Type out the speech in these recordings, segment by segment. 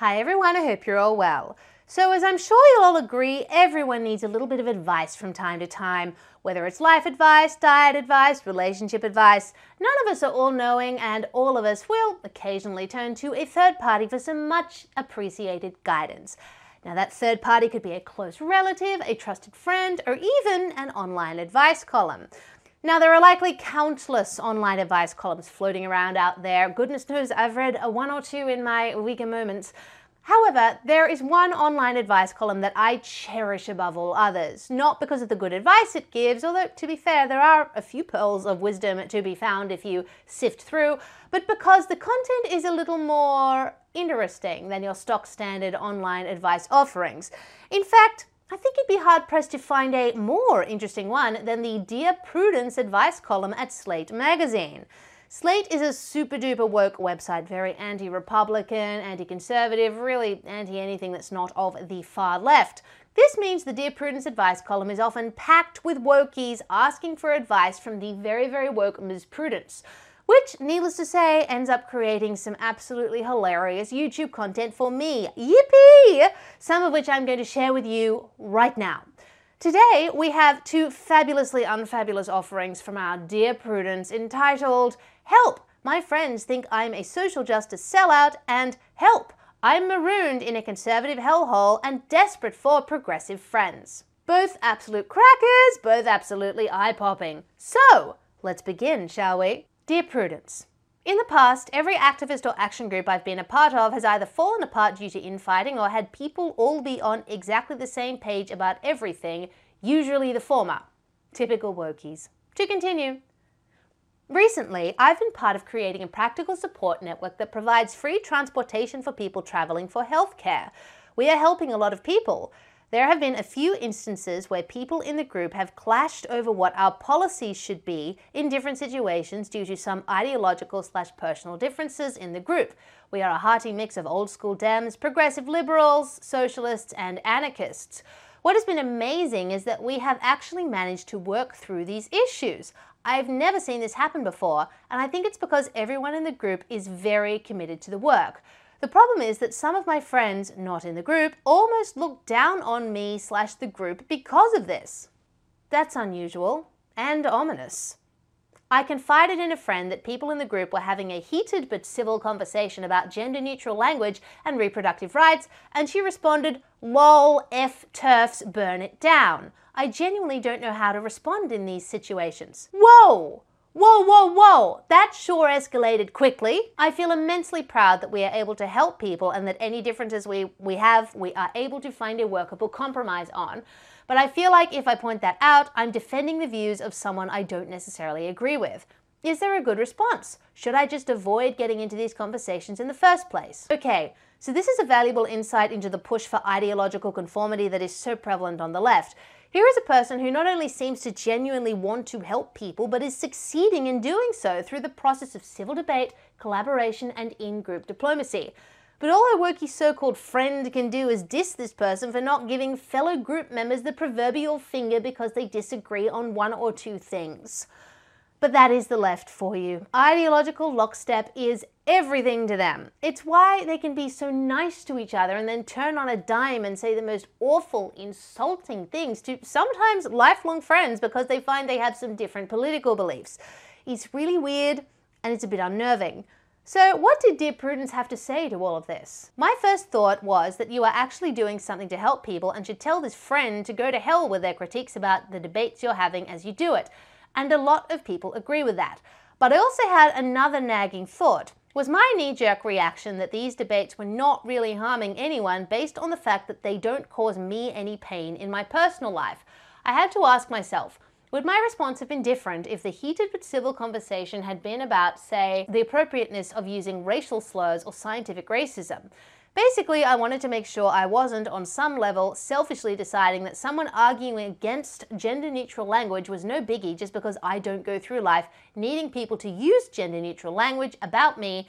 Hi everyone, I hope you're all well. So, as I'm sure you'll all agree, everyone needs a little bit of advice from time to time, whether it's life advice, diet advice, relationship advice. None of us are all knowing, and all of us will occasionally turn to a third party for some much appreciated guidance. Now, that third party could be a close relative, a trusted friend, or even an online advice column. Now, there are likely countless online advice columns floating around out there. Goodness knows I've read a one or two in my weaker moments. However, there is one online advice column that I cherish above all others. Not because of the good advice it gives, although to be fair, there are a few pearls of wisdom to be found if you sift through, but because the content is a little more interesting than your stock standard online advice offerings. In fact, I think you'd be hard pressed to find a more interesting one than the Dear Prudence advice column at Slate magazine. Slate is a super duper woke website, very anti Republican, anti conservative, really anti anything that's not of the far left. This means the Dear Prudence advice column is often packed with wokies asking for advice from the very, very woke Ms. Prudence which, needless to say, ends up creating some absolutely hilarious YouTube content for me. Yippee! Some of which I'm going to share with you right now. Today, we have two fabulously unfabulous offerings from our dear Prudence entitled Help! My friends think I'm a social justice sellout, and Help! I'm marooned in a conservative hellhole and desperate for progressive friends. Both absolute crackers, both absolutely eye popping. So, let's begin, shall we? Dear Prudence, in the past, every activist or action group I've been a part of has either fallen apart due to infighting or had people all be on exactly the same page about everything, usually the former. Typical wokies. To continue. Recently, I've been part of creating a practical support network that provides free transportation for people traveling for healthcare. We are helping a lot of people. There have been a few instances where people in the group have clashed over what our policies should be in different situations due to some ideological slash personal differences in the group. We are a hearty mix of old school Dems, progressive liberals, socialists, and anarchists. What has been amazing is that we have actually managed to work through these issues. I've never seen this happen before, and I think it's because everyone in the group is very committed to the work. The problem is that some of my friends, not in the group, almost look down on me slash the group because of this. That's unusual and ominous. I confided in a friend that people in the group were having a heated but civil conversation about gender neutral language and reproductive rights, and she responded, LOL, F TERFs, burn it down. I genuinely don't know how to respond in these situations. Whoa! Whoa, whoa, whoa! That sure escalated quickly. I feel immensely proud that we are able to help people and that any differences we, we have, we are able to find a workable compromise on. But I feel like if I point that out, I'm defending the views of someone I don't necessarily agree with. Is there a good response? Should I just avoid getting into these conversations in the first place? Okay, so this is a valuable insight into the push for ideological conformity that is so prevalent on the left. Here is a person who not only seems to genuinely want to help people, but is succeeding in doing so through the process of civil debate, collaboration, and in group diplomacy. But all her wokey so called friend can do is diss this person for not giving fellow group members the proverbial finger because they disagree on one or two things. But that is the left for you. Ideological lockstep is everything to them. It's why they can be so nice to each other and then turn on a dime and say the most awful, insulting things to sometimes lifelong friends because they find they have some different political beliefs. It's really weird and it's a bit unnerving. So, what did Dear Prudence have to say to all of this? My first thought was that you are actually doing something to help people and should tell this friend to go to hell with their critiques about the debates you're having as you do it. And a lot of people agree with that. But I also had another nagging thought. Was my knee jerk reaction that these debates were not really harming anyone based on the fact that they don't cause me any pain in my personal life? I had to ask myself, would my response have been different if the heated but civil conversation had been about, say, the appropriateness of using racial slurs or scientific racism? Basically, I wanted to make sure I wasn't, on some level, selfishly deciding that someone arguing against gender neutral language was no biggie just because I don't go through life needing people to use gender neutral language about me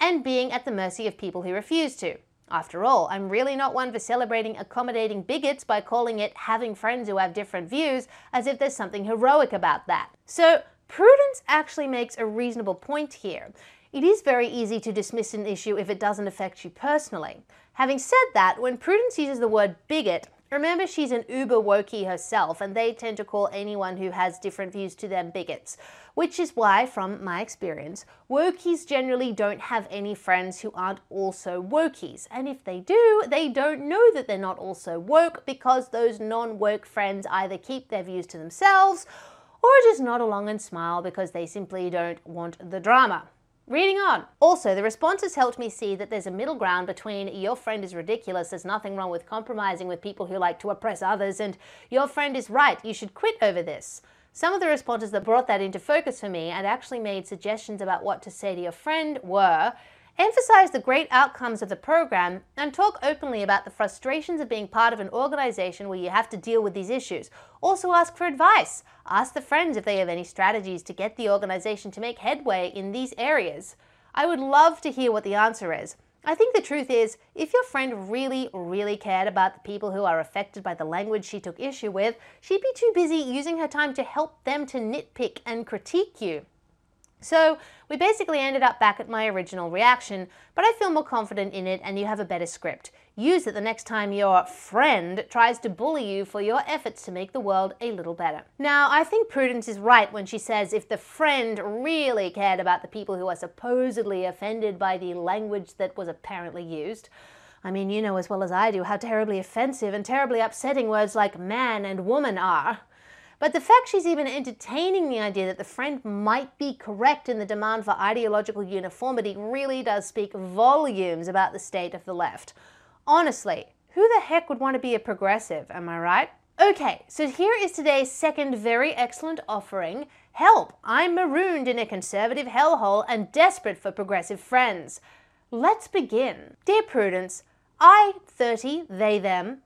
and being at the mercy of people who refuse to. After all, I'm really not one for celebrating accommodating bigots by calling it having friends who have different views as if there's something heroic about that. So, Prudence actually makes a reasonable point here. It is very easy to dismiss an issue if it doesn't affect you personally. Having said that, when Prudence uses the word bigot, remember she's an uber wokey herself, and they tend to call anyone who has different views to them bigots. Which is why, from my experience, wokies generally don't have any friends who aren't also wokies. And if they do, they don't know that they're not also woke because those non woke friends either keep their views to themselves or just nod along and smile because they simply don't want the drama. Reading on. Also, the responses helped me see that there's a middle ground between your friend is ridiculous, there's nothing wrong with compromising with people who like to oppress others, and your friend is right, you should quit over this. Some of the responses that brought that into focus for me and actually made suggestions about what to say to your friend were emphasize the great outcomes of the program and talk openly about the frustrations of being part of an organization where you have to deal with these issues. Also, ask for advice. Ask the friends if they have any strategies to get the organization to make headway in these areas. I would love to hear what the answer is. I think the truth is, if your friend really, really cared about the people who are affected by the language she took issue with, she'd be too busy using her time to help them to nitpick and critique you. So we basically ended up back at my original reaction, but I feel more confident in it and you have a better script. Use it the next time your friend tries to bully you for your efforts to make the world a little better. Now, I think Prudence is right when she says if the friend really cared about the people who are supposedly offended by the language that was apparently used, I mean, you know as well as I do how terribly offensive and terribly upsetting words like man and woman are. But the fact she's even entertaining the idea that the friend might be correct in the demand for ideological uniformity really does speak volumes about the state of the left. Honestly, who the heck would want to be a progressive, am I right? Okay, so here is today's second very excellent offering. Help! I'm marooned in a conservative hellhole and desperate for progressive friends. Let's begin. Dear Prudence, I, 30, they, them.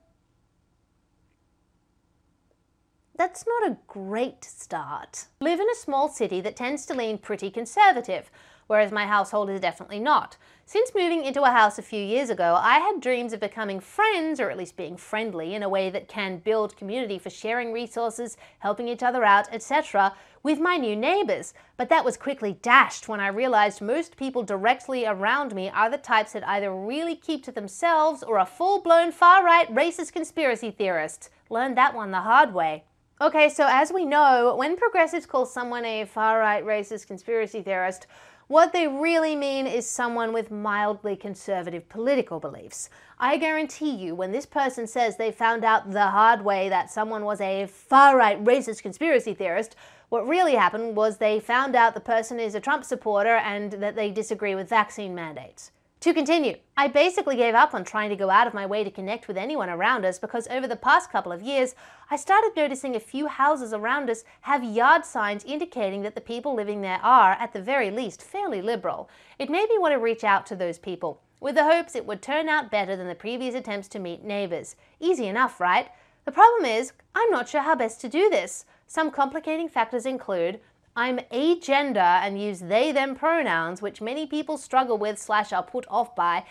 That's not a great start. Live in a small city that tends to lean pretty conservative whereas my household is definitely not. Since moving into a house a few years ago, I had dreams of becoming friends, or at least being friendly in a way that can build community for sharing resources, helping each other out, etc., with my new neighbors. But that was quickly dashed when I realized most people directly around me are the types that either really keep to themselves or are full blown far right racist conspiracy theorists. Learned that one the hard way. Okay, so as we know, when progressives call someone a far right racist conspiracy theorist, what they really mean is someone with mildly conservative political beliefs. I guarantee you, when this person says they found out the hard way that someone was a far right racist conspiracy theorist, what really happened was they found out the person is a Trump supporter and that they disagree with vaccine mandates. To continue, I basically gave up on trying to go out of my way to connect with anyone around us because over the past couple of years, I started noticing a few houses around us have yard signs indicating that the people living there are, at the very least, fairly liberal. It made me want to reach out to those people, with the hopes it would turn out better than the previous attempts to meet neighbors. Easy enough, right? The problem is, I'm not sure how best to do this. Some complicating factors include I'm agender and use they them pronouns, which many people struggle with slash are put off by.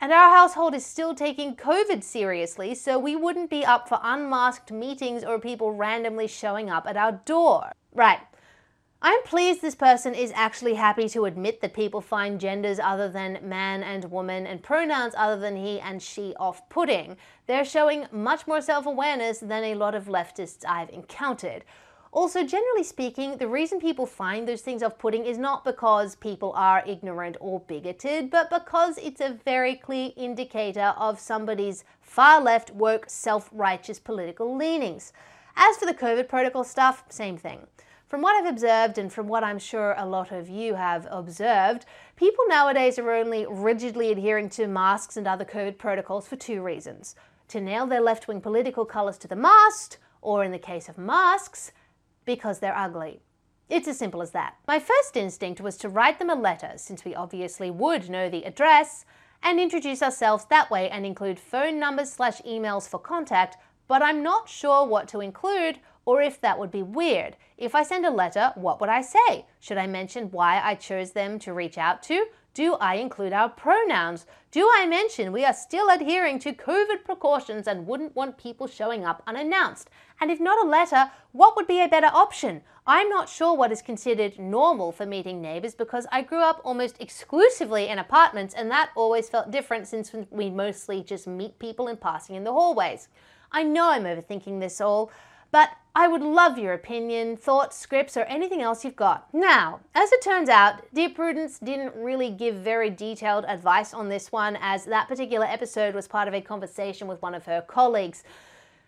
And our household is still taking COVID seriously, so we wouldn't be up for unmasked meetings or people randomly showing up at our door. Right. I'm pleased this person is actually happy to admit that people find genders other than man and woman and pronouns other than he and she off putting. They're showing much more self awareness than a lot of leftists I've encountered. Also, generally speaking, the reason people find those things off putting is not because people are ignorant or bigoted, but because it's a very clear indicator of somebody's far left, woke, self righteous political leanings. As for the COVID protocol stuff, same thing. From what I've observed, and from what I'm sure a lot of you have observed, people nowadays are only rigidly adhering to masks and other COVID protocols for two reasons to nail their left wing political colours to the mast, or in the case of masks, because they're ugly. It's as simple as that. My first instinct was to write them a letter, since we obviously would know the address, and introduce ourselves that way and include phone numbers slash emails for contact, but I'm not sure what to include or if that would be weird. If I send a letter, what would I say? Should I mention why I chose them to reach out to? Do I include our pronouns? Do I mention we are still adhering to COVID precautions and wouldn't want people showing up unannounced? And if not a letter, what would be a better option? I'm not sure what is considered normal for meeting neighbors because I grew up almost exclusively in apartments and that always felt different since we mostly just meet people in passing in the hallways. I know I'm overthinking this all, but I would love your opinion, thoughts, scripts, or anything else you've got. Now, as it turns out, Dear Prudence didn't really give very detailed advice on this one, as that particular episode was part of a conversation with one of her colleagues.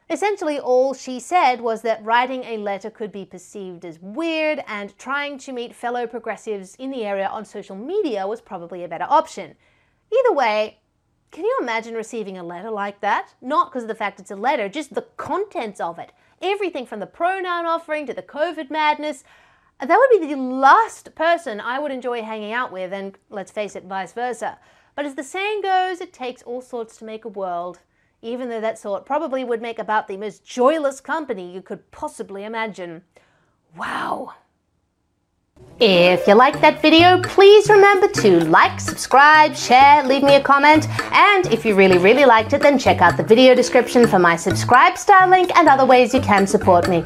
Essentially, all she said was that writing a letter could be perceived as weird, and trying to meet fellow progressives in the area on social media was probably a better option. Either way, can you imagine receiving a letter like that? Not because of the fact it's a letter, just the contents of it everything from the pronoun offering to the COVID madness. That would be the last person I would enjoy hanging out with, and let's face it, vice versa. But as the saying goes, it takes all sorts to make a world, even though that sort probably would make about the most joyless company you could possibly imagine. Wow. If you liked that video, please remember to like, subscribe, share, leave me a comment, and if you really, really liked it, then check out the video description for my subscribe star link and other ways you can support me.